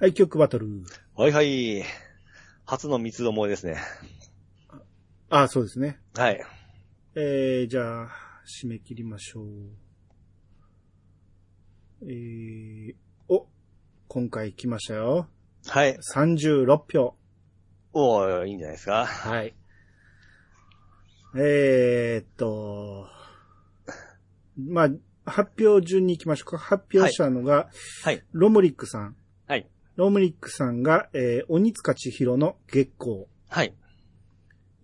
はい、曲バトル。はいはい。初の三つどもえですね。あ、そうですね。はい。えー、じゃあ、締め切りましょう。えー、お、今回来ましたよ。はい。36票。おー、いいんじゃないですか。はい。えー、っと、まあ、発表順に行きましょうか。発表したのが、はい。ロムリックさん。はい。ロムリックさんが、えー、鬼塚千尋の月光。はい。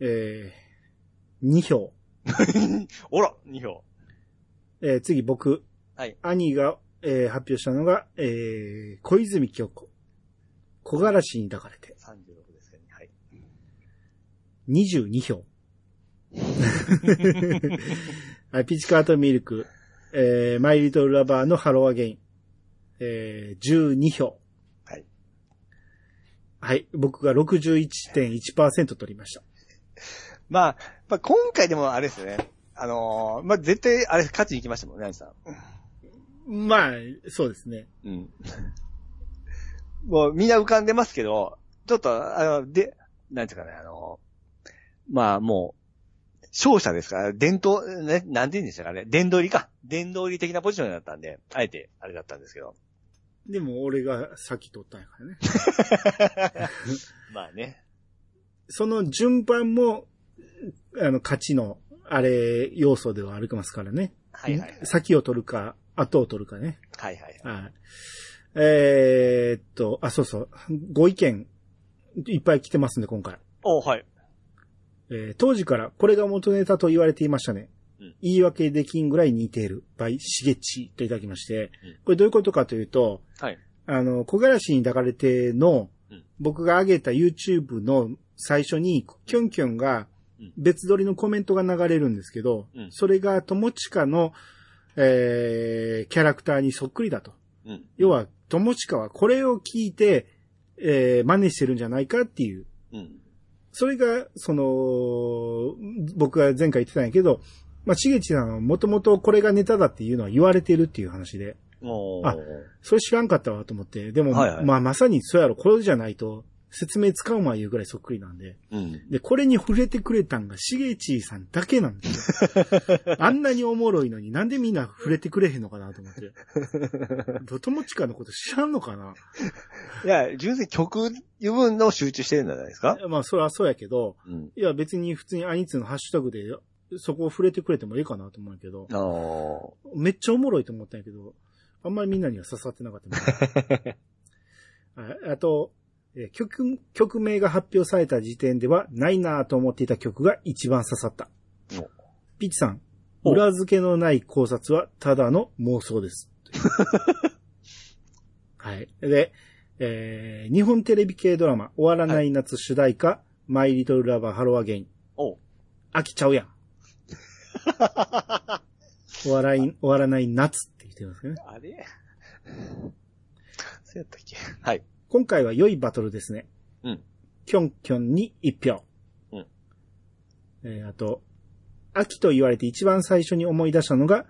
えー、2票。おら !2 票。えー、次僕。はい。兄が、えー、発表したのが、えー、小泉京子。小柄しに抱かれて。36ですかね。はい。22票。はい、ピチカートミルク。えー、マイリトルラバーのハローアゲイン。えー、12票。はい。はい、僕が61.1%取りました。まあ、まあ、今回でもあれですよね。あのーまあ、絶対、あれ、勝ちに行きましたもんね、兄さん。まあ、そうですね。うん。もう、みんな浮かんでますけど、ちょっと、あの、で、なんていうかね、あの、まあ、もう、勝者ですから、伝統、ね、なんて言うんでしたかね、殿堂入りか。殿堂入り的なポジションだったんで、あえて、あれだったんですけど。でも俺が先取ったんやからね。まあね。その順番も、あの、勝ちの、あれ、要素ではあるかますからね。はいはいはい。先を取るか、後を取るかね。はいはいはい。はい。えーっと、あ、そうそう。ご意見、いっぱい来てますんで、今回。おはい。えー当時からこれが元ネタと言われていましたね。うん言い訳できんぐらい似ている。by しげちといただきましてうん。これどういうことかというと、はい。あの、小柄しに抱かれてのうん、僕が上げた YouTube の最初に、キョンキョンがうん別撮りのコメントが流れるんですけど、うんそれが友近の、えー、キャラクターにそっくりだと。うん。要は、友近はこれを聞いて、えー、真似してるんじゃないかっていう。うん。それが、その、僕が前回言ってたんやけど、まあ、しげちさんはもともとこれがネタだっていうのは言われてるっていう話で、あそれ知らんかったわと思って、でも、はいはいまあまさにそうやろ、これじゃないと説明使うまいうぐらいそっくりなんで。うん。で、これに触れてくれたんがしげちさんだけなんですよ。あんなにおもろいのになんでみんな触れてくれへんのかなと思って。友近のこと知らんのかな いや、純粋に曲部分の集中してるんじゃないですか？まあ、それはそうやけど、うん。いや別に普通にアニツのハッシュタグでそこを触れてくれてもいいかなと思うけど、あめっちゃおもろいと思ったんやけど、あんまりみんなには刺さってなかった ああと、えー曲、曲名が発表された時点ではないなぁと思っていた曲が一番刺さったお。ピッチさん、お裏付けのない考察はただの妄想です。はい。で、えー日本テレビ系ドラマ、終わらない夏主題歌、マイリトルラバーハローアゲイン。お飽きちゃうやん。終わらい、終わらない夏って言ってますね。あれ？そうやったっけ？はい。今回は良いバトルですね。うん。キョンキョンに一票。うん。えーあと、秋と言われて一番最初に思い出したのが、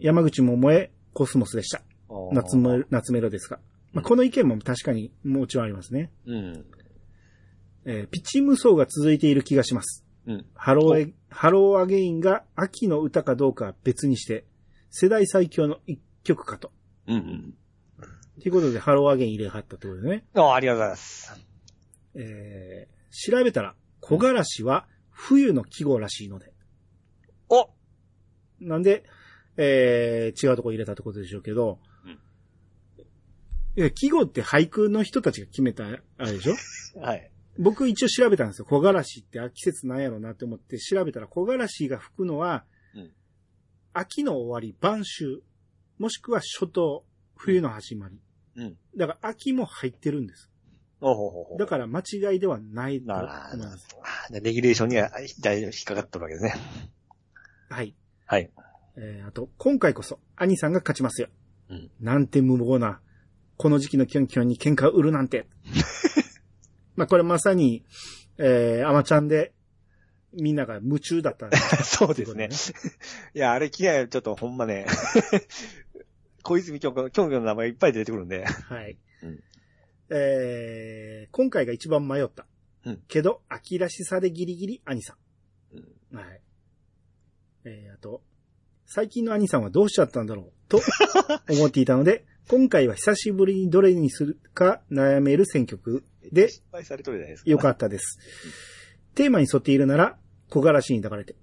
山口百恵コスモスでした。夏メロ、夏メロですが。まあ、この意見も確かにもちろんありますね。うん。えーピッチ無双が続いている気がします。うん。ハローエ、ハローアゲインが秋の歌かどうかは別にして、世代最強の一曲かと。うんうん。ということで、ハローアゲイン入れはったってことでね。あありがとうございます。えー、調べたら、木枯らしは冬の季語らしいので。おなんで、えー、違うとこ入れたってことでしょうけど、うんいや季語って俳句の人たちが決めた、あれでしょ？はい。僕一応調べたんですよ。木枯らしって季節なんやろうなって思って調べたら木枯らしが吹くのは、うん秋の終わり、晩秋、もしくは初冬、冬の始まり。うん。だから秋も入ってるんです。おほほほ。だから間違いではないとな思います。レギュレーションには大丈夫引っかかったわけですね。はい。はい。えー、あと、今回こそ、兄さんが勝ちますよ。うんなんて無謀な、この時期のキョンキョンに喧嘩を売るなんて。まあ、これまさに、えー、アマちゃんで、みんなが夢中だった。そうですね。いや、あれ嫌い、ちょっとほんまね、小泉京子、京子の名前いっぱい出てくるんで。はい。うんえー、今回が一番迷った。うんけど、秋らしさでギリギリ兄さうんん。はい。えー、あと、最近の兄さんはどうしちゃったんだろう？と 思っていたので、今回は久しぶりにどれにするか悩める選曲で失敗されとるじゃないですか。よかったです。テーマに沿っているなら、小柄しに抱かれて。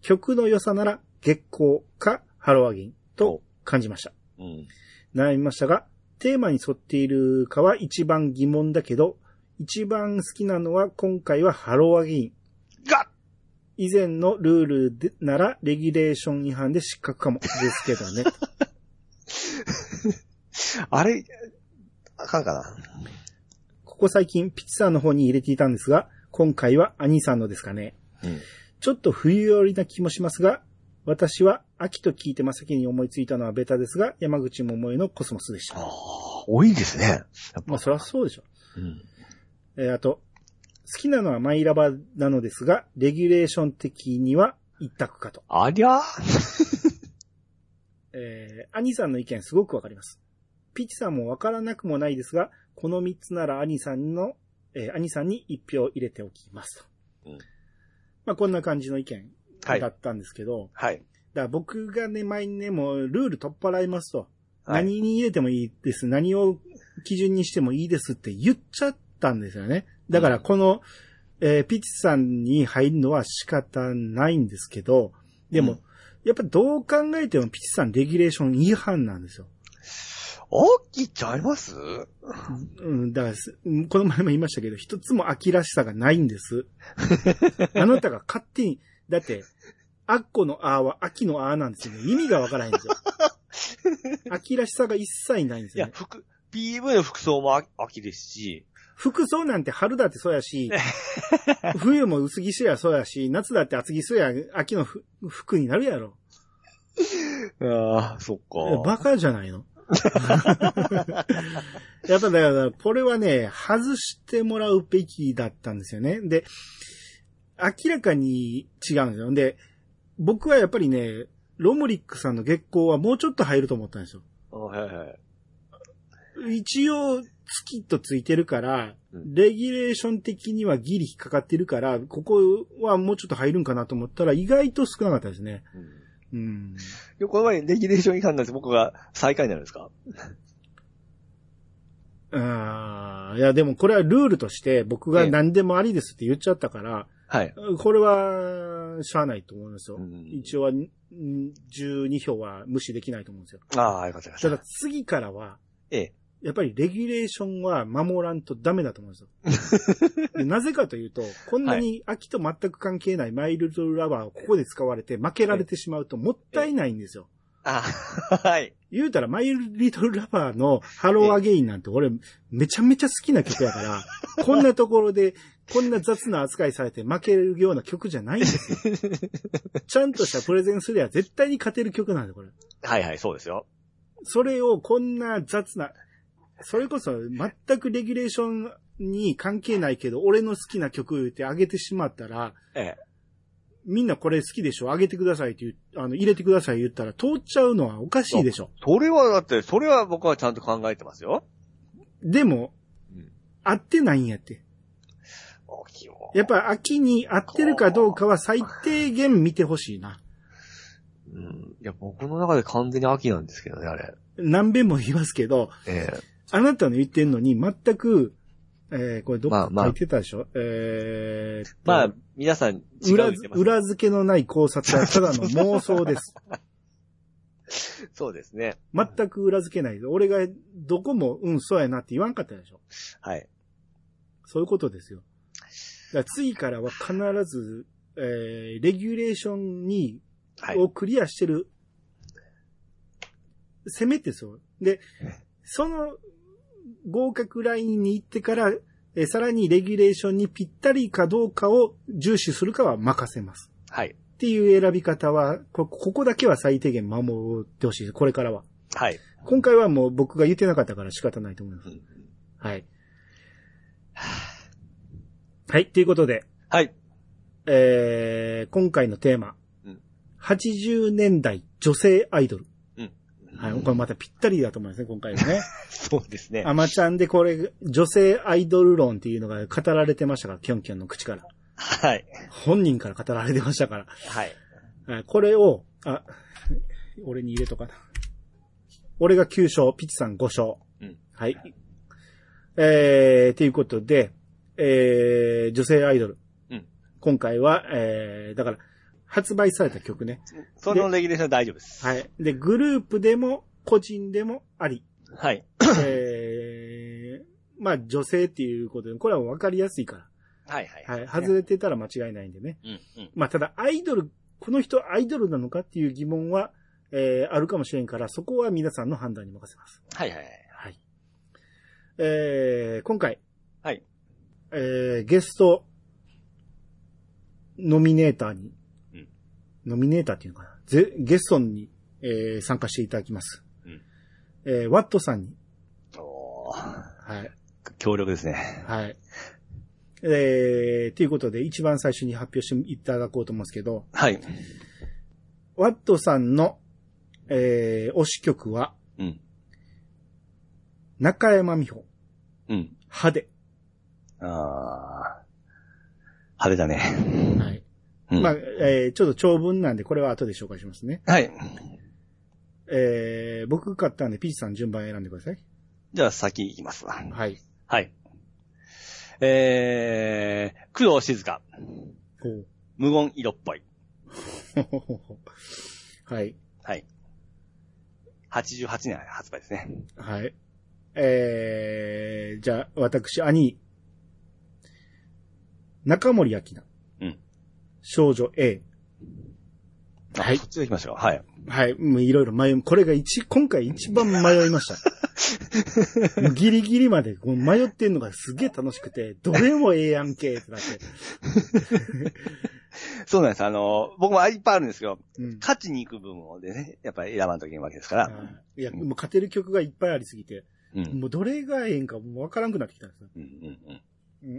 曲の良さなら、月光かハロワギンと感じました。うん。悩みましたが、テーマに沿っているかは一番疑問だけど、一番好きなのは今回はハロワギン。が以前のルールでならレギュレーション違反で失格かもですけどね。あれ、あかんかな？ここ最近ピッチさんの方に入れていたんですが、今回は兄さんのですかね。うん。ちょっと冬寄りな気もしますが、私は秋と聞いて真っ先に思いついたのはベタですが、山口百恵のコスモスでした。ああ、多いですね。まあそりゃそうでしょ。うん。えーあと、好きなのはマイラバなのですが、レギュレーション的には一択かと。ありゃえー、兄さんの意見すごくわかります。ピチさんもわからなくもないですが、この三つなら兄さんの、えー兄さんに一票入れておきますと。うんまあこんな感じの意見はいだったんですけど、はい。だから僕がね、前にね、もうルール取っ払いますと。はい何に入れてもいいです。何を基準にしてもいいですって言っちゃったんですよね。だからこの、えーピチさんに入るのは仕方ないんですけど、でも、うんやっぱどう考えてもピチさんレギュレーション違反なんですよ。大きいちゃいます？うん、だからこの前も言いましたけど、一つも秋らしさがないんです。あなたが勝手に、だって、アッコのあーは秋のあーなんですよね。意味がわからへんんですよ。秋らしさが一切ないんですいや、よね。服、PV の服装も秋秋ですし、服装なんて春だってそうやし、冬も薄着すやそうやし、夏だって厚着すや秋のふ服になるやろ。ああ、そっバカじゃないの？やっぱだから、これはね、外してもらうべきだったんですよね。で、明らかに違うんですよ。で、僕はやっぱりね、ロムリックさんの月光はもうちょっと入ると思ったんですよ。はいはい。一応、月とついてるから、うんレギュレーション的にはギリ引っかかってるから、ここはもうちょっと入るんかなと思ったら、意外と少なかったですね。うんうん。いやこの前レギュレーション違反なんです僕が最下位になるんですか？ああ、いやでもこれはルールとして僕が何でもありですって言っちゃったから、はい。これは、しゃあないと思いますよ。うん一応は、ん12票は無視できないと思うんですよ。ああ、よかったよかった。次からは、ええ。やっぱりレギュレーションは守らんとダメだと思うんですよ。でなぜかというと、こんなに秋と全く関係ないマイリトルラバーをここで使われて負けられてしまうともったいないんですよ。ああ、はい。言うたらマイリトルラバーのハローアゲインなんて俺めちゃめちゃ好きな曲やから、こんなところでこんな雑な扱いされて負けるような曲じゃないんですよ。ちゃんとしたプレゼンすりゃ絶対に勝てる曲なんだよ、これ。はいはい、そうですよ。それをこんな雑な、それこそ全くレギュレーションに関係ないけど、俺の好きな曲言ってあげてしまったら、ええ。みんなこれ好きでしょ？あげてくださいって言う、あの、入れてください言ったら通っちゃうのはおかしいでしょそれはだって、それは僕はちゃんと考えてますよ。でも、うん合ってないんやって。やっぱ秋に合ってるかどうかは最低限見てほしいな。うん。いや、僕の中で完全に秋なんですけどね、あれ。何遍も言いますけど、ええ。あなたの言ってんのに全く、えー、これどっかまあまあ書いてたでしょ、えーっとまあ、皆さん裏裏付けのない考察はただの 妄想です。そうですね。全く裏付けない。俺がどこも、うん、そうやなって言わんかったでしょ？はい。そういうことですよ。だ次からは必ず、えー、レギュレーションに、はい。をクリアしてる、せめてそう。で、その合格ラインに行ってから、えーさらにレギュレーションにぴったりかどうかを重視するかは任せます。はい。っていう選び方は、こここだけは最低限守ってほしいです。これからは。はい。今回はもう僕が言ってなかったから仕方ないと思います。うんはい。はい。ということで、はい。えー、今回のテーマ。うん80年代女性アイドル。うんはい。これまたぴったりだと思いますね、今回はね。そうですね。アマちゃんでこれ、女性アイドル論っていうのが語られてましたから、キョンキョンの口から。はい。本人から語られてましたから。はい。はいこれを、あ、俺に入れとかな。俺が9勝、ピチさん5勝。うんはい。えー、ということで、えー、女性アイドル。うん今回は、えー、だから、発売された曲ね。そのレギュレーションは大丈夫です。はい。で、グループでも、個人でもあり。はい。えー、まあ、女性っていうことで、これは分かりやすいかはいはい。ら。はい。外れてたら間違いないんでね。うんうん。まあ、ただ、アイドル、この人アイドルなのかっていう疑問は、えー、あるかもしれんから、そこは皆さんの判断に任せます。はいはいはい。はい。えー、今回、はい。えー、ゲスト、ノミネーターに、うんノミネーターっていうのかなぜゲストに、えー、参加していただきます。うんえー、ワットさんに、おーはい。強力ですね。はい。えー、ということで、一番最初に発表していただこうと思うんですけど、はい。ワットさんの、えー、推し曲は、うん。中山美穂、うん。派手。あー。派手だね。はい。うんまあ、えー、ちょっと長文なんで、これは後で紹介しますね。はい。えー、僕買ったんで、ピーチさん順番選んでください。じゃあ先行きますわ。はい。はい。えー、工藤静香。無言色っぽい。はい。はい。88年発売ですね。はい。えー、じゃあ、私、兄、中森明菜。うん。少女 A。あはいそっちで行きましょう。はい。はい。もういろいろ迷う。これが一、今回一番迷いました。も うギリギリまでこう迷ってんのがすげえ楽しくて、どれもええやんけってなって。そうなんです。あの、僕もいっぱいあるんですけど、うん。勝ちに行く部分でね、やっぱり選ばんといけないわけですから。いや、もう勝てる曲がいっぱいありすぎて、うん。もうどれがええんかもうわからんくなってきたんですよ。うんうんうん。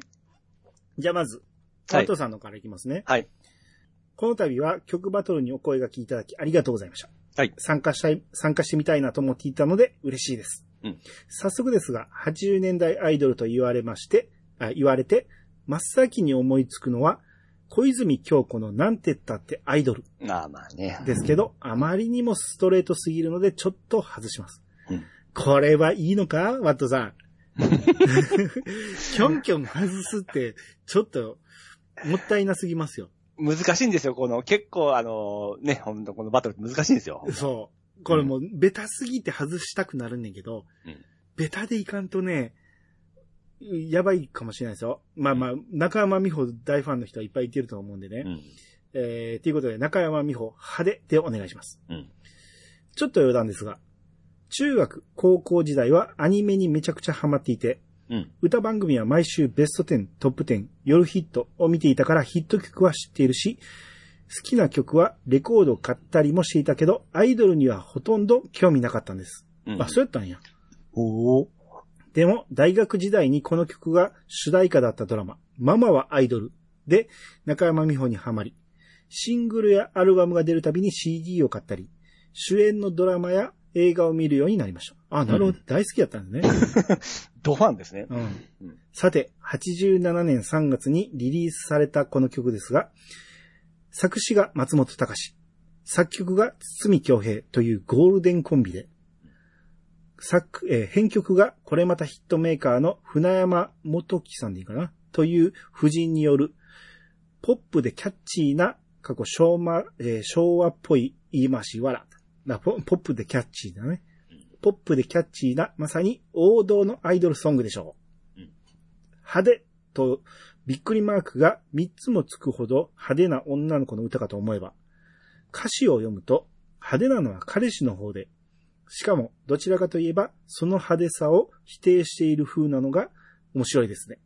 じゃあまず、はいワトさんのからいきますね。はい。この度は曲バトルにお声がけいただきありがとうございました。はい。参加したい、参加してみたいなと思っていたので嬉しいです。うん早速ですが、80年代アイドルと言われまして、あ言われて、真っ先に思いつくのは、小泉京子のなんてったってアイドルまあまあね。ですけど、あまりにもストレートすぎるのでちょっと外します。うんこれはいいのか？ワットさん。キョンキョン外すって、ちょっと、もったいなすぎますよ。難しいんですよ。この、結構あの、ね、ほんとこのバトルって難しいんですよ。そう。これもう、ベタすぎて外したくなるんねんけど、うんベタでいかんとね、やばいかもしれないですよ。まあまあ、中山美穂大ファンの人はいっぱいいてると思うんでね。うん。えー、ということで、中山美穂派手でお願いします。うん。ちょっと余談ですが、中学、高校時代はアニメにめちゃくちゃハマっていて、うん。歌番組は毎週ベスト10、トップ10、夜ヒットを見ていたからヒット曲は知っているし、好きな曲はレコード買ったりもしていたけど、アイドルにはほとんど興味なかったんです。うんあ、そうやったんや。おお。でも、大学時代にこの曲が主題歌だったドラマ、ママはアイドルで中山美穂にハマり、シングルやアルバムが出るたびに CD を買ったり、主演のドラマや映画を見るようになりました。あ、なるほど。大好きだったんですね。ドファンですね。うんうんさて、87年3月にリリースされたこの曲ですが、作詞が松本隆、作曲が堤京平というゴールデンコンビで、作、えー編曲がこれまたヒットメーカーの船山元樹さんでいいかなという夫人による、ポップでキャッチーな過去昭和,、えー昭和っぽい言い回し笑だポ。ポップでキャッチーだね。ポップでキャッチーな、まさに王道のアイドルソングでしょう。派手とびっくりマークが3つもつくほど派手な女の子の歌かと思えば、歌詞を読むと派手なのは彼氏の方で、しかもどちらかといえばその派手さを否定している風なのが面白いですね。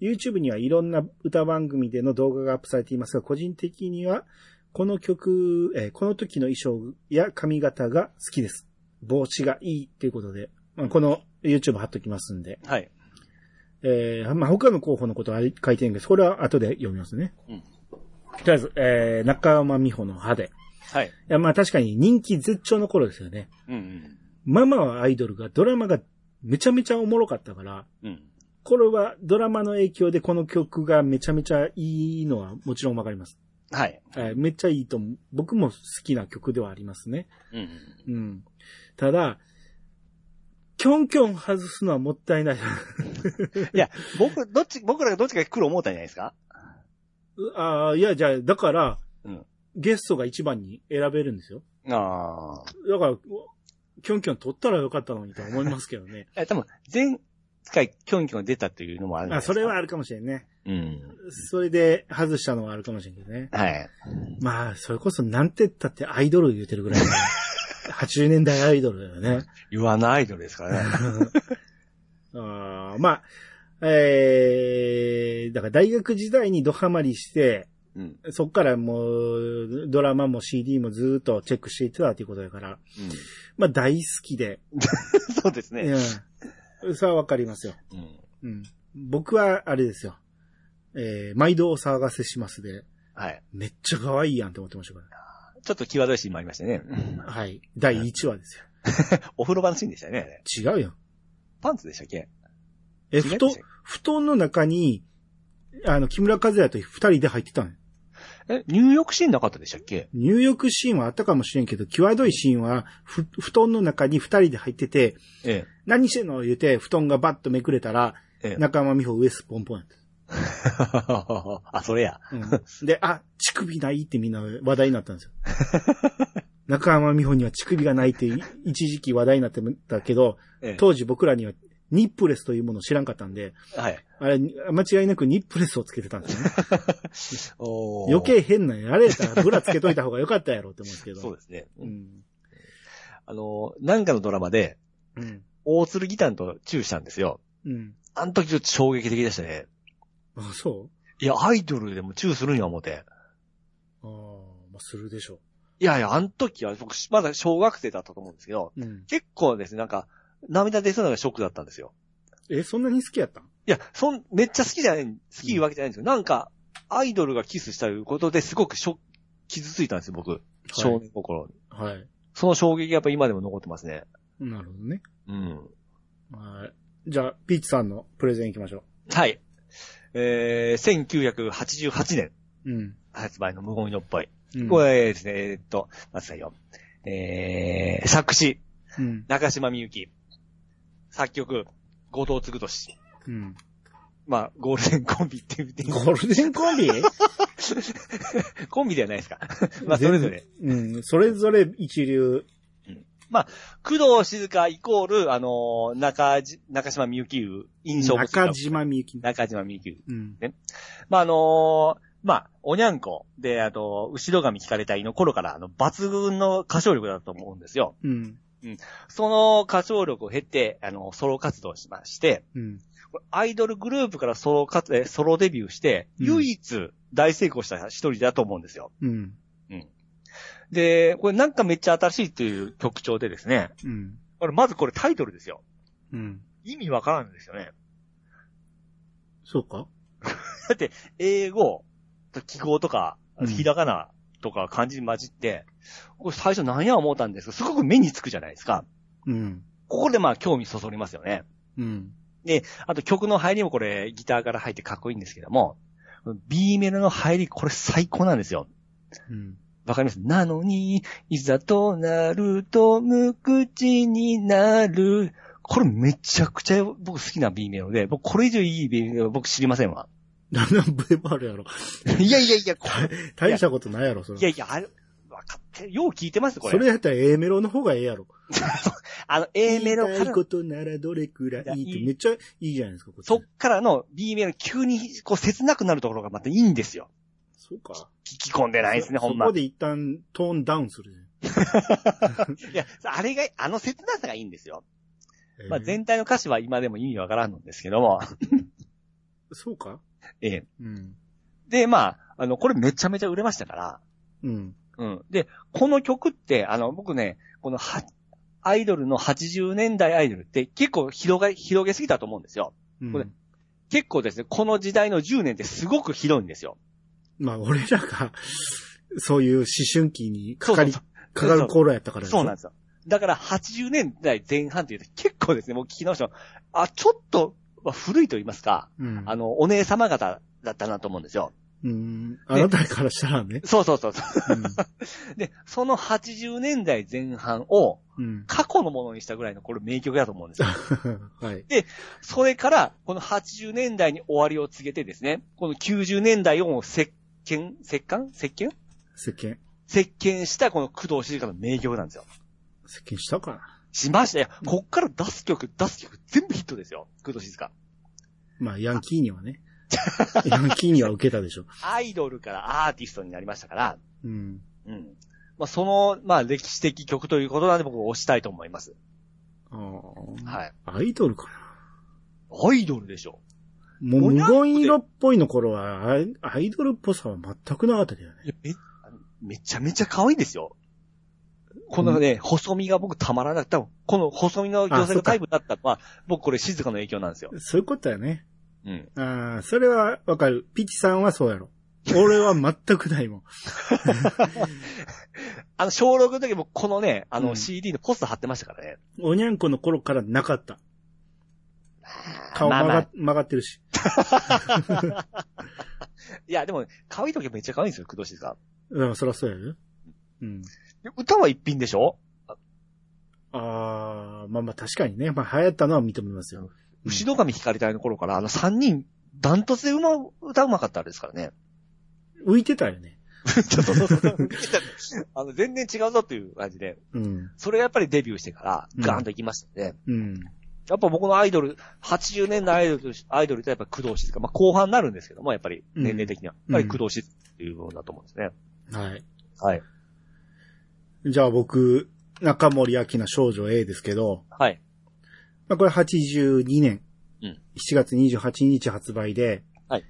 YouTube にはいろんな歌番組での動画がアップされていますが、個人的にはこの曲、えーこの時の衣装や髪型が好きです。帽子がいいっていうことで、まあ、この YouTube 貼っときますんで、はい。えー、まあ、他の候補のことは書いてるんです。これは後で読みますね。うんとりあえず、えー、中山美穂の派で。はい。や、まあ確かに人気絶頂の頃ですよね。うんうん。ママはアイドルが、ドラマがめちゃめちゃおもろかったから、うん。これはドラマの影響でこの曲がめちゃめちゃいいのはもちろんわかります。はい。はい、めっちゃいいと思う。僕も好きな曲ではありますね。うん。うん。ただ、キョンキョン外すのはもったいない。いや、僕、どっち、僕らがどっちが来る思ったんじゃないですか？ああ、いや、じゃあ、だから、うんゲストが一番に選べるんですよ。ああ。だから、キョンキョン取ったらよかったのにとは思いますけどね。え、多分、前回、キョンキョン出たっていうのもあるんですか？それはあるかもしれんね。うん。それで外したのはあるかもしれんけどね。はい。まあ、それこそなんて言ったってアイドル言うてるぐらい。80年代アイドルだよね。言わないアイドルですからね。あーまあ、えー、だから大学時代にドハマりして、うん。そっからもう、ドラマも CD もずーっとチェックしていってたっていうことだから、まあ大好きで、そうですね。うん。それはわかりますよ。うん。うん。僕は、あれですよ。えー、毎度お騒がせしますで、はい。めっちゃ可愛いやんって思ってましたかちょっと際どいシーンもありましたね。ら。はい。第1話ですよ。お風呂場のシーンでしたね。違うよ。パンツでしたっけ？え、布団布団の中に、あの、木村和也と二人で入ってたのよ。え、入浴シーンなかったでしたっけ？入浴シーンはあったかもしれんけど、際どいシーンは、ふ、布団の中に二人で入ってて、え何してんの？言うて、布団がバッとめくれたら、え。ええ。中間美穂ウエスポンポンやった。あ、それや。うん、で、あ、乳首ないってみんな話題になったんですよ。中間美穂には乳首がないってい一時期話題になってたけど、ええ当時僕らにはニップレスというものを知らんかったんで、はい。あれ、間違いなくニップレスをつけてたんですよね。余計変なやれたらブラつけといた方がよかったやろって思うんですけど。そうですね。うん。あの、なんかのドラマで、うん。大鶴ギタンとチューしたんですよ。うん。あの時ちょっと衝撃的でしたね。あ、そいや、アイドルでもチューするんや思って。うああ、まあ、するでしょいやいや、あの時は僕、まだ小学生だったと思うんですけど、う。うん。結構ですね、なんか、涙出そうなのがショックだったんですよ。え、そんなに好きやったん？いや、そん、めっちゃ好きじゃない、好きわけじゃないんですよ。なんか、アイドルがキスしたということですごくショック、傷ついたんですよ、僕。少年心に。はい。その衝撃がやっぱ今でも残ってますね。なるほどね。うん。はい。じゃあ、ピーチさんのプレゼン行きましょはい。えー、1988年う。うん。発売の無言色っぽい。うん、これですね、えーっと、待ってくだよ。えー、作詞、うん。中島みゆき。作曲、後藤嗣俊。うん。まあ、ゴールデンコンビって言ってゴールデンコンビ？コンビではないですか。まあ、それぞれ。。うん。それぞれ一流。工藤静香イコール、あのー中じ、中島みゆきいう印象物中島みゆき。中島みゆき。うん。まあ、あのーまあ、おにゃんこで、あと、後ろ髪聞かれたいの頃から、あの、抜群の歌唱力だと思うんですよ。うん。その歌唱力を経て、あの、ソロ活動しまして、うん。アイドルグループからソロ活、えソロデビューして、うん唯一大成功した一人だと思うんですよ。うん。で、これなんかめっちゃ新しいっていう曲調でですね、うん。これまずこれタイトルですよ。うん。意味わからんですよね。そうか？だって、英語、記号とかうん、ひらがなとか漢字に混じって、これ最初何や思ったんですけど、すごく目につくじゃないですか。うん。ここでまあ興味そそりますよね。うん。あと曲の入りもこれギターから入ってかっこいいんですけども、B メロの入りこれ最高なんですよ。うん。わかります？なのに、いざとなると無口になる。これめちゃくちゃ僕好きな B メロで、僕これ以上いい B メロ僕知りませんわ。だんだんブレバールやろ。いやいやいや、これ、大したことないやろ、それ。いやいや、あれ、わかって、よう聞いてますこれ。それやったら A メロの方がええやろ。あの A メロから言いたいこ、とならどれくらいいいってめっちゃいいじゃないですか、こそっからの B メロ急にこう切なくなるところがまたいいんですよ。そうか。聞き込んでないですね、ほんまそこ。で一旦トーンダウンするじ いや、あれが、あの切なさがいいんですよ。ゃん。まあ、えー全体の歌詞は今でも意味わからんのですけども。そうかええ。うん。で、まあ、あの、これめちゃめちゃ売れましたから。うん。うん。で、この曲って、あの、僕ね、このは、アイドルの80年代アイドルって結構広が、広げすぎたと思うんですよ。うんこれ結構ですね、この時代の10年ってすごく広いんですよ。まあ、俺らが、そういう思春期にかかり、そうかかる頃やったからそうなんですよ。だから80年代前半っていうと結構ですね、もう聞き直しても、あ、ちょっと、まあ、古いと言いますか、うん。あの、お姉様方だったなと思うんですよ。うん。あなたからしたらね。そうそうそうそう。で、その80年代前半をうん。過去のものにしたぐらいのこれ名曲だと思うんですよ。うん。はい。それから、この80年代に終わりを告げてですね、この90年代をもう席巻、席巻席巻石鹸。席巻したこの工藤静香の名曲なんですよ。石鹸したかな？しましたよ。こっから出す曲、出す曲全部ヒットですよ。工藤静香。まあ、ヤンキーにはね。ヤンキーには受けたでしょ。アイドルからアーティストになりましたから、うん。うん。まあ、その、まあ、歴史的曲ということなんで僕は推したいと思います。ああ。はい。アイドルかな？アイドルでしょ。もう無言色っぽいの頃はアイ、アイドルっぽさは全くなかったけどね。めめちゃめちゃ可愛いですよ。このね、細身が僕たまらなくて、多分この細身の女性がタイプだったのは、僕これ静かの影響なんですよ。そういうことやね。うん。ああ、それはわかる。ピチさんはそうやろ。俺は全くないもん。あの、小6の時もこのね、あのうん CD のポスター貼ってましたからね。おにゃんこの頃からなかった。顔まあまあ曲が,、曲がってるし。いや、でも、可愛い時めっちゃ可愛いんですよ、工藤静香。うん、そらそうやね。うん。で歌は一品でしょ？ああ、まあまあ確かにね。まあ流行ったのは認めますよ。うん牛戸上光隊の頃から、あの三人、ダントツでうま、歌うまかったですからね。浮いてたよね。ちょっと、あの、全然違うぞっていう感じで、うん。それがやっぱりデビューしてから、うんガーンと行きましたね。うん。やっぱ僕のアイドル、80年代アイドルとし、アイドルとやっぱ工藤静香、まあ後半になるんですけども、やっぱり年齢的には。うんやっぱり工藤静香っていう部分だと思うんですね。はい。はい。じゃあ僕、中森明菜少女 A ですけど、はい。まあこれ82年、うん7月28日発売で、はい。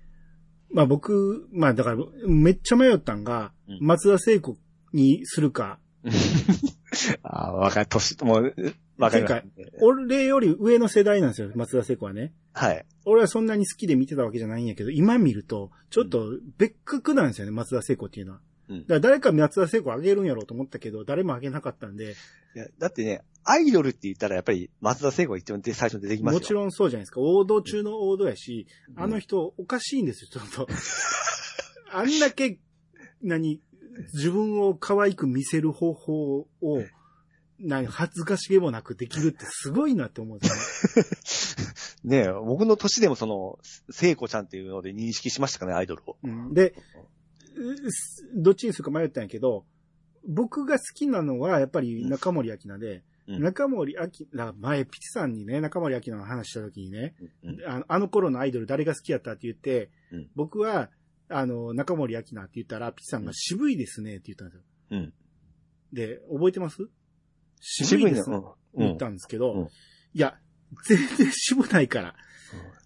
まあ僕、まあだから、めっちゃ迷ったんが、うん松田聖子にするか、ああ、わかる、年、もう、わかります。俺より上の世代なんですよ、松田聖子はね。はい。俺はそんなに好きで見てたわけじゃないんやけど、今見ると、ちょっと別格なんですよね、松田聖子っていうのは。うんだから誰か松田聖子あげるんやろうと思ったけど、誰もあげなかったんで、いや、だってね、アイドルって言ったらやっぱり松田聖子が一番で最初に出てきますよ。もちろんそうじゃないですか。王道中の王道やし、うんあの人おかしいんですよ、ちょっと。あんだけ、何、自分を可愛く見せる方法を、何、恥ずかしげもなくできるってすごいなって思うんですね。え僕の年でもその、聖子ちゃんっていうので認識しましたかね、アイドルを。うん。で、どっちにするか迷ったんやけど、僕が好きなのはやっぱり中森明菜で、うん。中森明菜、前ピチさんにね、中森明菜の話した時にね、うん。あのあの頃のアイドル誰が好きやったって言って、うん。僕は、あの、中森明菜って言ったら、ピチさんが渋いですねって言ったんですよ。うん。で、覚えてます？渋いですねうん。言ったんですけど、うんいや、全然渋ないから。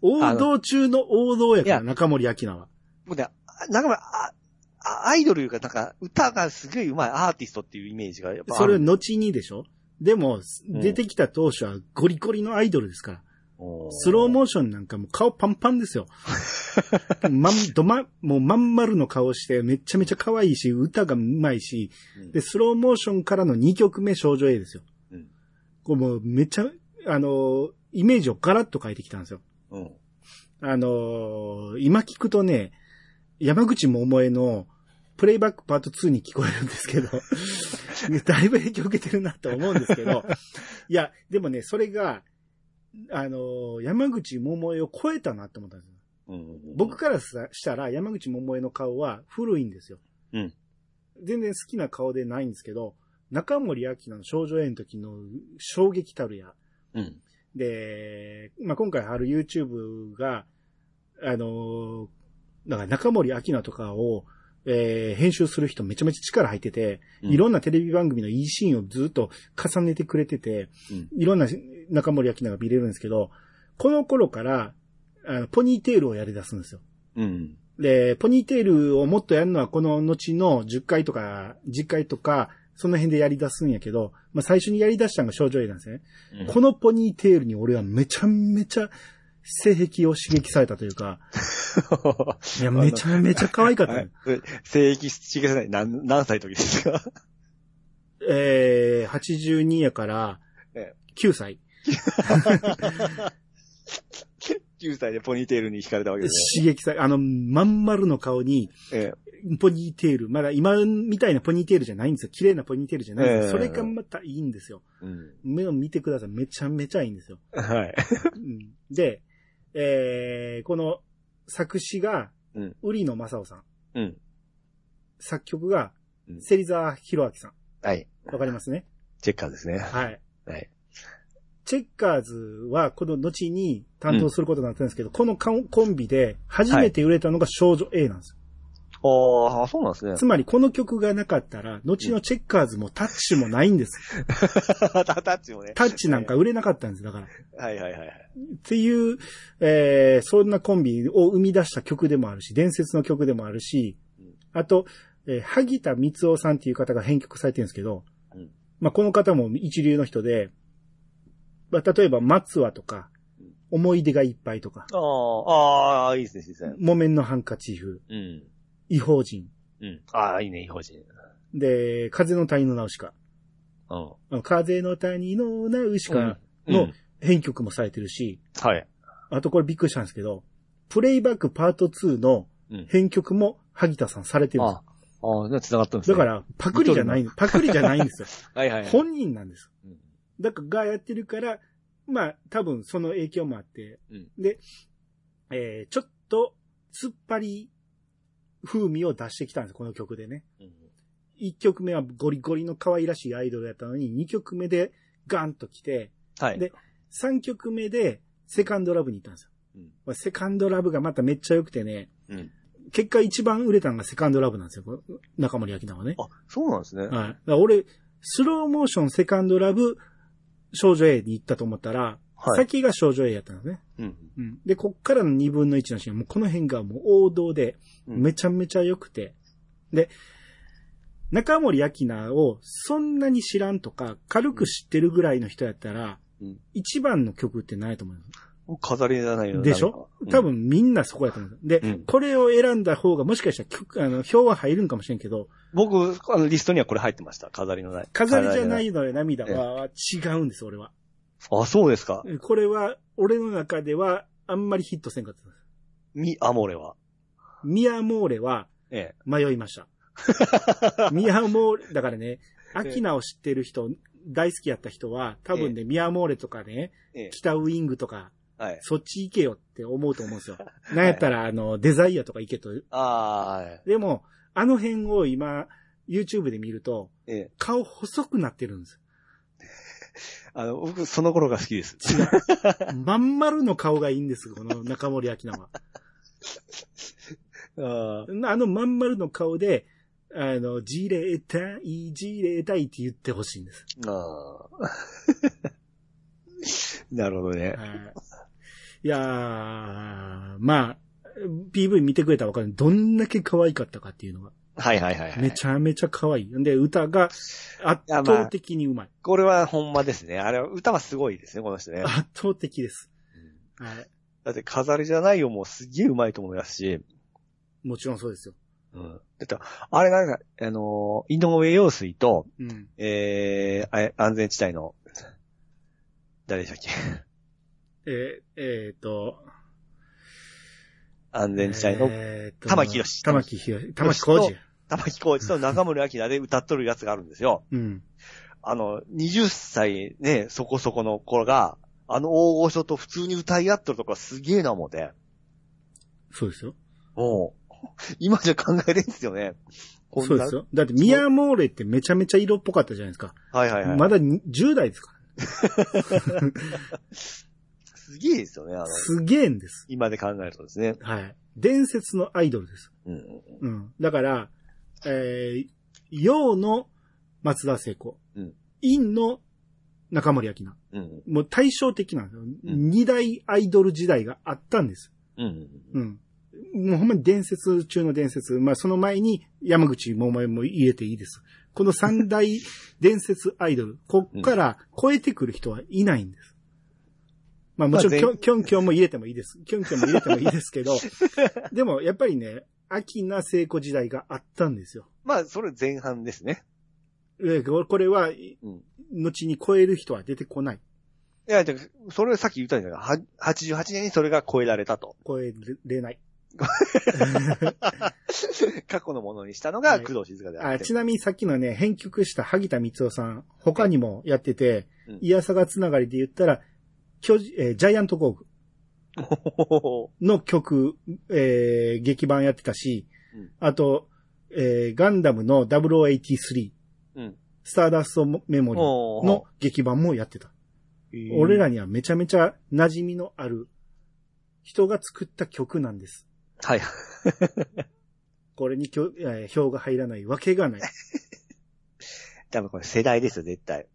王道中の王道やから、中森明菜は。もうね、あなんか、ああアイドルいうか、なんか、歌がすごい上手いアーティストっていうイメージがやっぱあそれる。後にでしょ？でも、うん出てきた当初はゴリゴリのアイドルですから。おスローモーションなんかもう顔パンパンですよ。まん、どま、もうまん丸の顔してめちゃめちゃ可愛いし、歌が上手いし、うんで、スローモーションからの2曲目少女 A ですよ。うんこうもうめっちゃ、あのーイメージをガラッと変えてきたんですよ。うん。あのー今聞くとね、山口百恵のプレイバックパート2に聞こえるんですけど、だいぶ影響受けてるなと思うんですけど、いや、でもね、それが、あのー山口百恵を超えたなと思ったんですよ。うん。僕からさしたら山口百恵の顔は古いんですよ。うん全然好きな顔でないんですけど、中森明菜の少女 A の時の衝撃たるや。うん。で、まあ、今回ある YouTube が、あのーだから中森明菜とかを、えー編集する人めちゃめちゃ力入ってて、うんいろんなテレビ番組のいいシーンをずっと重ねてくれてて、うんいろんな中森明菜が見れるんですけど、この頃から、あのポニーテールをやり出すんですよ。うん。で、ポニーテールをもっとやるのはこの後の10回とか、10回とか、その辺でやり出すんやけど、まあ、最初にやり出したのが少女 A なんですね。このポニーテールに俺はめちゃめちゃ性癖を刺激されたというか、いや、めちゃめちゃ可愛かったのはい。性域刺激さない。何、何歳の時ですか？えー、82やからえ、9歳。9歳でポニーテールに惹かれたわけです刺激され、あの、まん丸の顔に、ね。えポニーテール、まだ今みたいなポニーテールじゃないんですよ。綺麗なポニーテールじゃないんですよ。ええそれがまたいいんですよ。えうん。目を見てください。めちゃめちゃいいんですよ。はい。うんで、えー、この作詞がうん、売野正夫さん。うん。作曲がう、ん芹沢博明さん。はい。わかりますね？チェッカーですね。はい。はい。チェッカーズは、この後に担当することになったんですけど、このコンコンビで初めて売れたのが少女 A なんですよ。ああ、そうなんですね。つまり、この曲がなかったら、後のチェッカーズもタッチもないんです。タッチもね。タッチなんか売れなかったんです、だから。はいはいはい。っていう、えー、そんなコンビを生み出した曲でもあるし、伝説の曲でもあるしうん、あと、えー、萩田光夫さんっていう方が編曲されてるんですけど、うんまあ、この方も一流の人で、まあ、例えば、松和とかうん、思い出がいっぱいとか、ああ、ああ、いいですね、いいですね。木綿のハンカチーフ、うん。異邦人、うん。ああ、いいね、異邦人。で、風の谷のナウシカ、うん。風の谷のナウシカうんの編曲もされてるし、はい。あとこれびっくりしたんですけど、プレイバックパート2のうん編曲も萩田さんされてるんですよああ、じゃあ繋がったんですね。だか、ら、パクリじゃない、パクリじゃないんですよ。はいはいはい。本人なんです。うんだから、がやってるから、まあ、多分その影響もあって、うんで、えー、ちょっと、突っ張り風味を出してきたんです、この曲でね。うん1曲目はゴリゴリの可愛らしいアイドルやったのに、2曲目でガンと来て、はい。で3曲目でセカンドラブに行ったんですよ。うんまあセカンドラブがまためっちゃ良くてね、うん。結果一番売れたのがセカンドラブなんですよ、中森明菜はね。あ、そうなんですね。はい。俺、スローモーションセカンドラブ、少女 A に行ったと思ったら、はい先が少女 A やったのね。うん。うん。で、こっからの2分の1のシーン、もうこの辺がもう王道で、うんめちゃめちゃ良くて。で、中森明菜をそんなに知らんとか、軽く知ってるぐらいの人やったら、うん一番の曲ってないと思う。飾りじゃないよでしょ？多。分みんなそこやと思う。で、うんこれを選んだ方がもしかしたら曲、あの、票は入るんかもしれんけど、僕、あの、リストにはこれ入ってました。飾りのない。飾りじゃないのよ涙は違うんです、俺は。あ、そうですか。これは、俺の中では、あんまりヒットせんかったです。ミ・アモレは？ミアモーレはえ迷いました。ミアモーレ、だからね、アキナを知ってる人、大好きやった人は、多分ね、ミアモーレとかね、え。ええ。北ウィングとか、はい。そっち行けよって思うと思うんですよ。なんやったら、あの、デザイアとか行けと。ああ、はい。でも、あの辺を今、YouTube で見ると、ええ。顔細くなってるんですあの、僕、その頃が好きです。よ。まん丸の顔がいいんです、この中森明菜は。ああのまん丸の顔で、あの、じれたい、じれたいって言ってほしいんです。あ。なるほどね。はいいやー、まあ、PV 見てくれたらわかる。どんだけ可愛かったかっていうのが。はいはいはい、はい。めちゃめちゃ可愛い。で、歌が圧倒的にうまい。これはほんまですね。あれは、歌はすごいですね、この人ね。圧倒的です。はい。だって飾りじゃないよ、もうすげえうまいと思いますし。もちろんそうですよ。うん。だって、あれなんか、あのー井上陽水と、うん。えー、安全地帯の、誰でしたっけ？えー、えーと、安全地帯の、玉木宏玉木宏。玉木浩二。玉木浩二と中森明菜で歌っとるやつがあるんですよ。うん。あの、20歳ね、そこそこの頃が、あの大御所と普通に歌い合っとるとこはすげえな思って。そうですよ。もう、今じゃ考えれんすよね。そうですよ。だって、ミアモーレってめちゃめちゃ色っぽかったじゃないですか。はいはいはい。まだに10代ですか すげえですよね、あのら。、すげえんです。今で考えるとですね。はい。伝説のアイドルです。うん。うん。だから、えー、陽の松田聖子。うん陰の中森明菜。うん。もう対照的なんですよ。ん二大アイドル時代があったんです。うん。うん。もうほんまに伝説中の伝説。まあその前に山口百恵も入れていいです。この三大伝説アイドル。こっから超えてくる人はいないんです。まあもちろん、まあキョン、キョンキョンも入れてもいいです。キョンキョンも入れてもいいですけど、でもやっぱりね、秋名聖子時代があったんですよ。まあ、それ前半ですね。えここれは、うん。後に超える人は出てこない。いや、だからそれをさっき言ったんじゃない？は88年にそれが超えられたと。超えれない。過去のものにしたのはいが工藤静香であって。あちなみにさっきのね、編曲した萩田光夫さん、他にもやってて、うんイヤサガつながりで言ったら、巨人えージャイアント工具の曲、えー劇版やってたし、うんあと、えーガンダムの0083、うん。スターダストメモリーの劇版もやってた。俺らにはめちゃめちゃ馴染みのある人が作った曲なんです。はい。これにきょ、えー票が入らないわけがない。多分これ世代ですよ、絶対。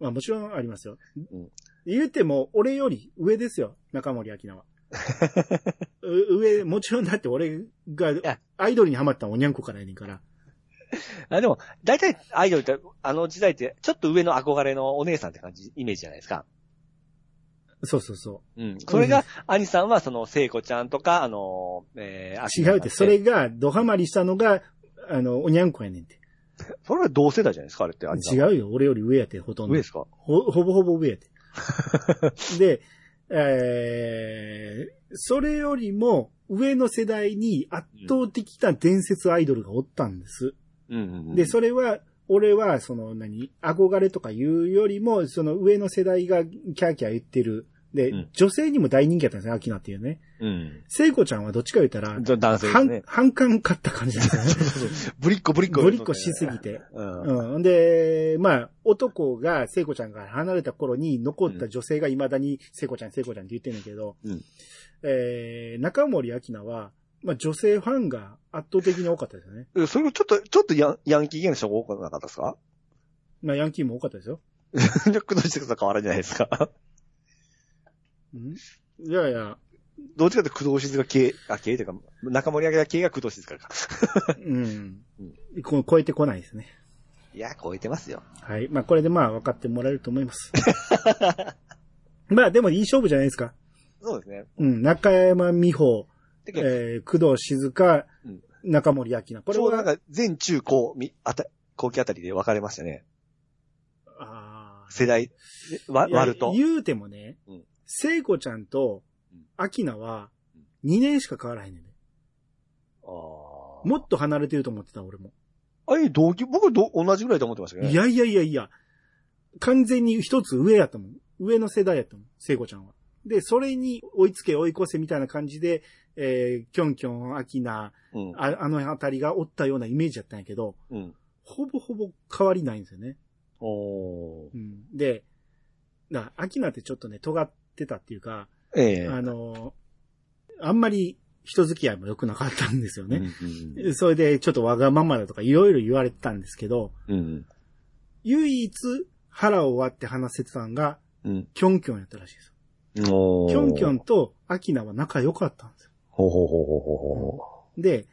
まあもちろんありますよ。うん言うても、俺より上ですよ、中森明菜は。う上、もちろんだって俺がやアイドルにハマったのおにゃんこからやねんから。あでも、大体アイドルって、あの時代って、ちょっと上の憧れのお姉さんって感じ、イメージじゃないですか。そうそうそうん。それが、兄さんはその、聖子ちゃんとか、あの、えー、う。違うって、それがドハマりしたのが、あの、おにゃんこやねんって。それは同世代じゃないですか、あれって。違うよ、俺より上やって、ほとんど。上ですか？ほ、ほぼほぼ上やって。で、えー、それよりも上の世代に圧倒的な伝説アイドルがおったんです。うんうんうん。で、それは、俺は、その、何、憧れとかいうよりも、その上の世代がキャーキャー言ってる。で、うん女性にも大人気やったんですね、アキナっていうね。うん。聖子ちゃんはどっちか言ったら、男性ね。反感買った感じなんですよね。ぶりっこぶりっこ。ぶりっこしすぎ。て。うん。うん。で、まあ、男が聖子ちゃんが離れた頃に残った女性が未だに聖子ちゃん、聖子ちゃんって言ってんだけど、うんえー、中森明菜は、まあ女性ファンが圧倒的に多かったですよね。えそれもちょっと、ちょっとヤンヤンキー系の人が多くなかったですか？まあヤンキーも多かったですよ。じゃあ、工藤静香と変わらんじゃないですか？うん？いやいや、どっちかというと工藤静香系、あ、系というか、中森明菜系が工藤静香か。うん。こ超えてこないですね。いや、超えてますよ。はい。まあこれでまあ分かってもらえると思います。まあでもいい勝負じゃないですか。そうですね。うん。中山美穂、えー、工藤静香、うん中森明菜。これは、なんか、全中高、み、あた、後期あたりで分かれましたね。あー世代、わ、割ると。言うてもねうん、聖子ちゃんとうん、秋菜は、2年しか変わらへんねんね。あーもっと離れてると思ってた、俺も。あれ、同期、僕ど、同じぐらいと思ってましたけどね。いやいやいやいや、完全に一つ上やったもん。上の世代やったもん、聖子ちゃんは。で、それに追いつけ追い越せみたいな感じで、えー、キョンキョン、アキナ、うん。ああの辺りがおったようなイメージやったんやけど、うん。ほぼほぼ変わりないんですよね。おーうん。で、だアキナってちょっとね、尖ってたっていうか、ええあの、あんまり人付き合いも良くなかったんですよね。うんそれでちょっとわがままだとかいろいろ言われてたんですけど、うん。唯一腹を割って話せてたのが、うん。キョンキョンやったらしいです。キョンキョンとアキナは仲良かったんですよ。ほうほうほうほうほうほで、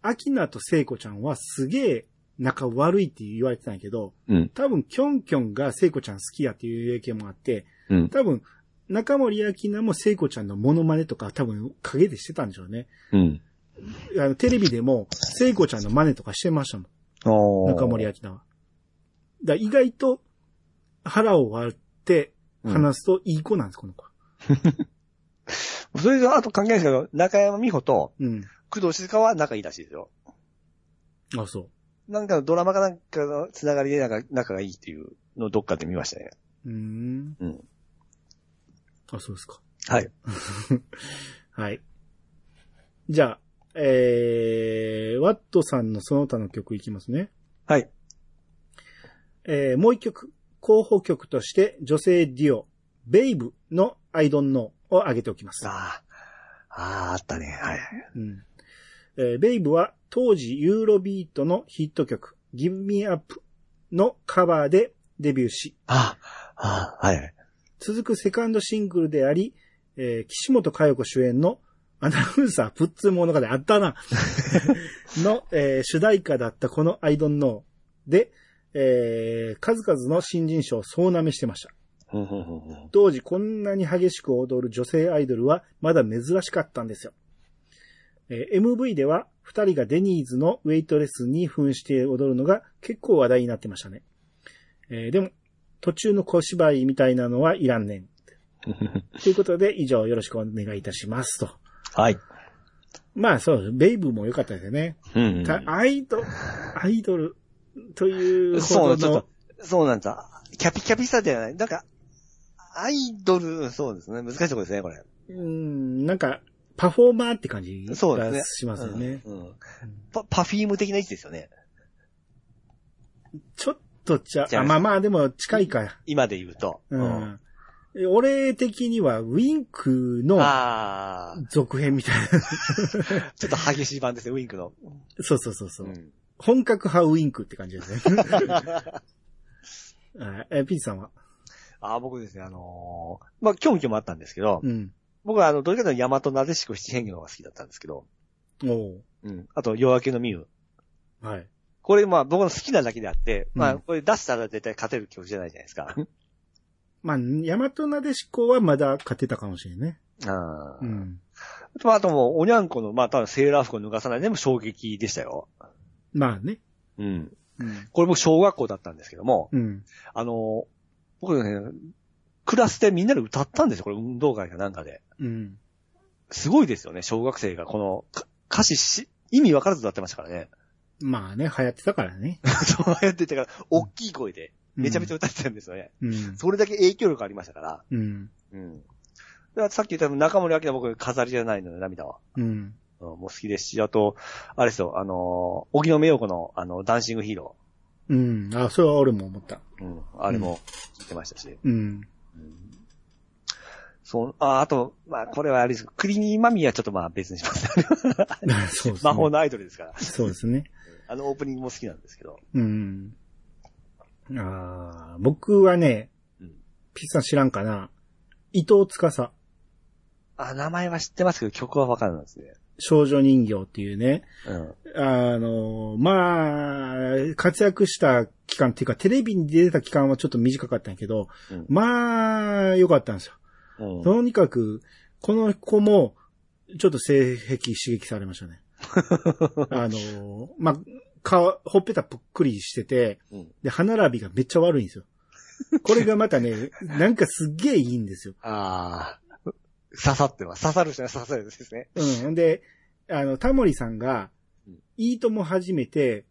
アキナと聖子ちゃんはすげえ仲悪いって言われてたんやけど、う。うん。多分キョンキョンが聖子ちゃん好きやっていう影響もあって、うん。多分中森明菜も聖子ちゃんのモノマネとか多分陰でしてたんでしょうね。うん。あのテレビでも聖子ちゃんの真似とかしてましたもん。中森明菜は。だ意外と腹を割って話すといい子なんです、この子は。それと、あと関係ないですけど、中山美穂とうん。工藤静香は仲いいらしいですよ。あ、そう。なんかのドラマかなんかのつながりでなんか仲がいいっていうのをどっかで見ましたね。うーん。うん。あ、そうですか。はい。はい。じゃあ、えー、ワットさんのその他の曲いきますね。はい。えー、もう一曲、候補曲として女性デュオ、ベイブの I don't know を挙げておきます。ああ。ああ、あったね。はい。うんえーベイブは当時ユーロビートのヒット曲 Give Me Up のカバーでデビューし、ああ、ああ、はい。続くセカンドシングルであり、えー岸本佳代子主演のアナウンサープッツー物語あったな の、えー主題歌だったこの I don't know で、えー数々の新人賞を総なめしてました。当時こんなに激しく踊る女性アイドルはまだ珍しかったんですよ。えー MV では二人がデニーズのウェイトレスに扮して踊るのが結構話題になってましたね。えーでも途中の小芝居みたいなのはいらんねん。ということで以上よろしくお願いいたしますと。はい。まあそう、ベイブも良かったですよね。うんうんたアイドル、アイドルというほどのっと、そうなんだ。キャピキャピさではない。なんか、アイドル、そうですね。難しいところですね、これ。うん、なんか、パフォーマーって感じが。しますよね。うん。うんパ、パフィーム的な位置ですよね。ちょっとちゃ、ああまあまあでも近いか。今で言うと。うん。俺的にはウィンクの続編みたいな。ちょっと激しい版ですね、ウィンクの。そうそうそうそう、ん。本格派ウィンクって感じですね。はいえ、ピーチさんは？ああ、僕ですね、あのーまあ、興味もあったんですけど、うん。僕はあの、どれかというと大和なでしこ七変化の方が好きだったんですけど、おううん。あと、夜明けのミュウ。はい。これ、まあ、僕の好きなだけであって、まあ、うんこれ出したら絶対勝てる曲じゃないじゃないですか。まあ、大和なでしこはまだ勝てたかもしれんね。あーうん。あと、あともう、おにゃんこの、まあ、多分セーラー服を脱がさないでも衝撃でしたよ。まあね。うん。うん。これ僕、小学校だったんですけども、うん。あの、僕ね、クラスでみんなで歌ったんですよ、これ運動会かなんかで。うん。すごいですよね、小学生がこの、か歌詞し、意味わからず歌ってましたからね。まあね、流行ってたからね。そうやってたから、大きい声で、めちゃめちゃゃ。歌ってたんですよね。うん。それだけ影響力ありましたから。うん。うん。だからさっき言った中森明菜僕飾りじゃないのよ、涙は。うん。うん、もう好きですし、あと、あれですよ、あのー、荻野目洋子の、あの、ダンシングヒーロうん。あ、それは俺も思った。ー。うん。あれも聞いてましたし。うん。うんそう、あ、あと、まあ、これはあれですクリニーマミーはちょっとまあ別にします。そうですね。魔法のアイドルですから。そうですね。あのオープニングも好きなんですけど。うん。ああ、僕はねうん、ピッさん知らんかな？伊藤司、あ、名前は知ってますけど曲はわからないですね。少女人形っていうね、うん。あの、まあ、活躍した期間っていうか、テレビに出てた期間はちょっと短かったんやけど、うんまあ、良かったんですよ。うん。とにかく、この子も、ちょっと性癖刺激されましたね。あの、まあ、顔、ほっぺたぷっくりしてて、うんで、歯並びがめっちゃ悪いんですよ。これがまたね、なんかすっげえいいんですよ。ああ。刺さってます。刺さる人は刺さるですね。うん。で、あの、タモリさんがうん、いいとも始めて、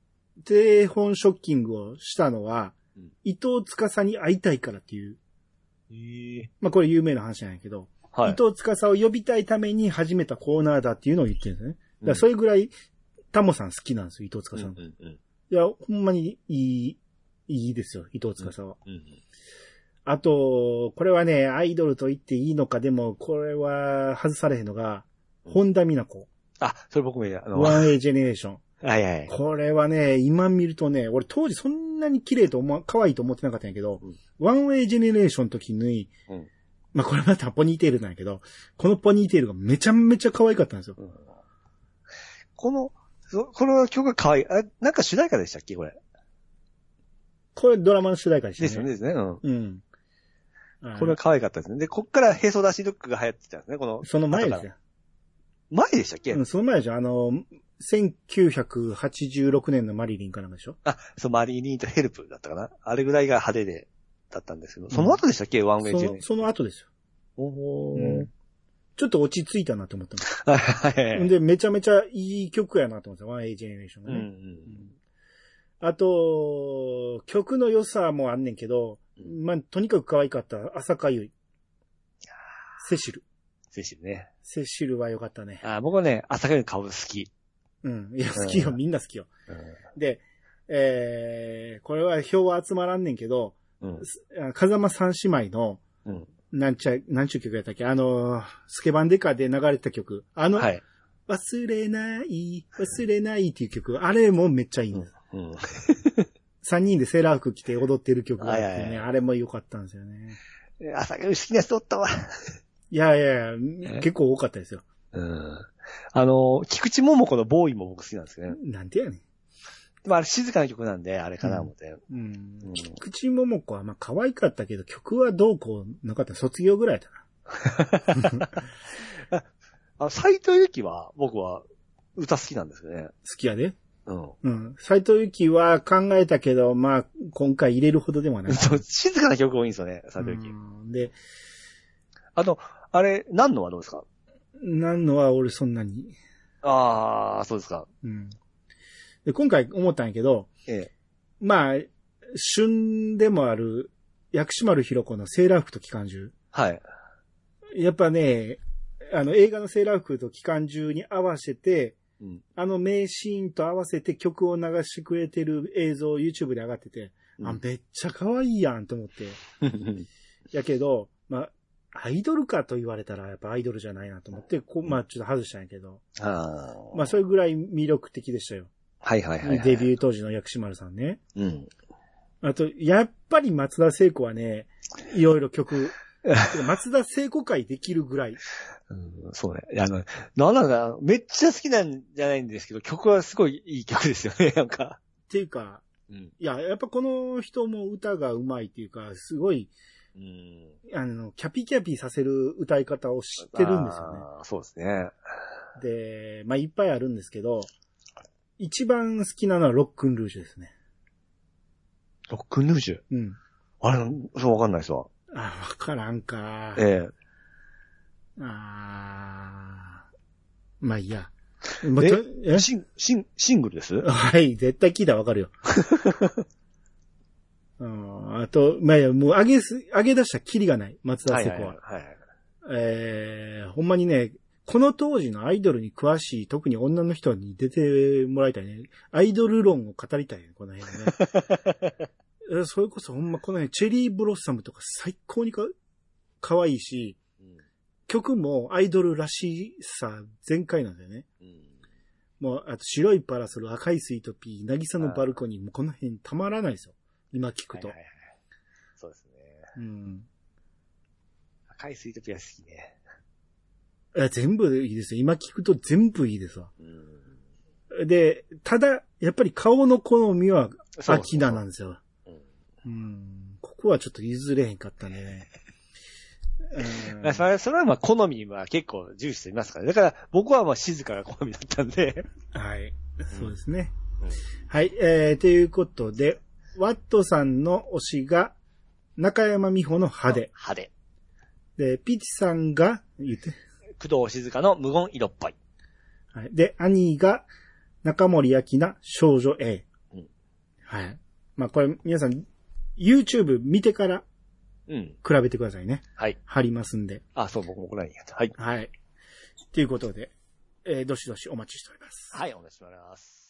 テレフォンショッキングをしたのは、うん伊藤司に会いたいからっていう、ええまあこれ有名な話なんやけど、はい。伊藤司を呼びたいために始めたコーナーだっていうのを言ってるんですね。だからそれぐらい、タモさん好きなんですよ、伊藤司さん。うんうんうん。いや、ほんまにいい、いいですよ、伊藤司は。うんあと、これはね、アイドルと言っていいのか、でも、これは外されへんのが、本田美奈子。あ、それ僕もいいや。あの、は 1A ジェネレーション。いはい。これはね、今見るとね、俺当時そんなに綺麗と思わ、可愛いと思ってなかったんやけど、うんワンウェイジェネレーションの時に、うんまあこれまたポニーテールなんやけど、このポニーテールがめちゃめちゃ可愛かったんですよ。うんこの、そこの曲が可愛い。あ、なんか主題歌でしたっけこれ？これドラマの主題歌でしたね。ですよね、ですね。うん。うん。これは可愛かったですね。で、こっからヘソ出しルックが流行ってたんですね、この。その前ですよ。前でしたっけ、うん、その前でしょ。あの、1986年のマリリンかなんかでしょ。あ、そう、マリー・リーとヘルプだったかなあれぐらいが派手で、だったんですけど、その後でしたっけ、ワンウェイジェネその、後ですよ。おうんちょっと落ち着いたなと思ってます。はいはいはい。で、めちゃめちゃいい曲やなと思ってます。1A ジェネレーションがね。うんうんあと、曲の良さもあんねんけど、うんまあ、とにかく可愛かった浅香唯。セシル。セシルね。セシルは良かったね。あ僕はね、朝霞の顔好き。うん。いや、好きよ。うんみんな好きよ。うで、えー、これは票は集まらんねんけど、ん。うん。あ風間三姉妹の、うん。なんちゃ、なんちゅう曲やったっけ？あの、スケバンデカで流れてた曲。あの、はい。忘れない、忘れないっていう曲。あれもめっちゃいいんです。うん。三人でセーラー服着て踊ってる曲があってね、はいはいはいあれも良かったんですよね。朝霞好きな人おったわ。いやいやいや、結構多かったですよ。うん。あの、菊池桃子のボーイも僕好きなんですけどね。なんてやねん。まあ、あれ静かな曲なんで、あれかな思って。うんうん。菊池桃子はまあ可愛かったけど、曲はどうこうなかった。卒業ぐらいだな。あ、斎藤由貴は、僕は、歌好きなんですよね。好きやで。うん。うん。斎藤由貴は考えたけど、まあ、今回入れるほどでもない。そう、静かな曲多いんですよね、斎藤由貴。うんで、あと、あれ、何のはどうですか？なんのは俺そんなに。ああ、そうですか。うん。で、今回思ったんやけど、ええ。まあ、旬でもある、薬師丸ひろ子のセーラー服と機関銃。はい。やっぱね、あの映画のセーラー服と機関銃に合わせて、うん。あの名シーンと合わせて曲を流してくれてる映像 YouTube で上がってて、あ、めっちゃ可愛いやんと思って。やけど、まあ、アイドルかと言われたらやっぱアイドルじゃないなと思って、こうまあちょっと外したんやけど、ああ。まあそれぐらい魅力的でしたよ。はいはいはい、はい。デビュー当時の薬師丸さんね。うん。あと、やっぱり松田聖子はね、いろいろ曲、松田聖子会できるぐらい。うん、そうね。あの、なんだ、めっちゃ好きなんじゃないんですけど、曲はすごいいい曲ですよね、なんか。っていうか、うん。いや、やっぱこの人も歌が上手いっていうか、すごい、うん。あの、キャピキャピさせる歌い方を知ってるんですよね。そうですね。で、まあ、いっぱいあるんですけど、一番好きなのはロックンルージュですね。ロックンルージュ？うん。あれ、そうわかんないですわ。あ、わからんか。えあーまあいいや。まあえとええ？シン、シン、シングルです？はい、絶対聞いたらわかるよ。うんあと、まあいや、もう上げす、上げ出したらキリがない、松田聖子は。はいはいはい。えー、ほんまにね、この当時のアイドルに詳しい、特に女の人に出てもらいたいね。アイドル論を語りたいね、この辺ね。えそれこそほんまこの辺、チェリーブロッサムとか最高にか、可愛いし、うん曲もアイドルらしさ全開なんだよね。うんもう、あと白いパラソル、赤いスイートピー、渚のバルコニー、もうこの辺たまらないですよ。今聞くと。はいはいはいそうですね。うん。赤いスイートピア好きね。全部いいですよ。今聞くと全部いいですわ。うん。で、ただ、やっぱり顔の好みは、アキナなんですよ。ここはちょっと譲れへんかったね。うんまあそれそれはまあ好みは結構重視していますから。だから僕はまあ静かが好みだったんで。はい。そうですね。うんはい。えー、ということで、ワットさんの推しが、中山美穂の派手。派手。で、ピチさんが、言って。工藤静香の無言色っぽい。はい。で、兄が、中森明菜少女 A。うんはい。まあ、これ、皆さん、YouTube 見てからうん。比べてくださいね。はい。貼りますんで。あ、そう、僕もこれに。はい。はい。ということで、えーどしどしお待ちしております。はい、お願いします。